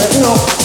no.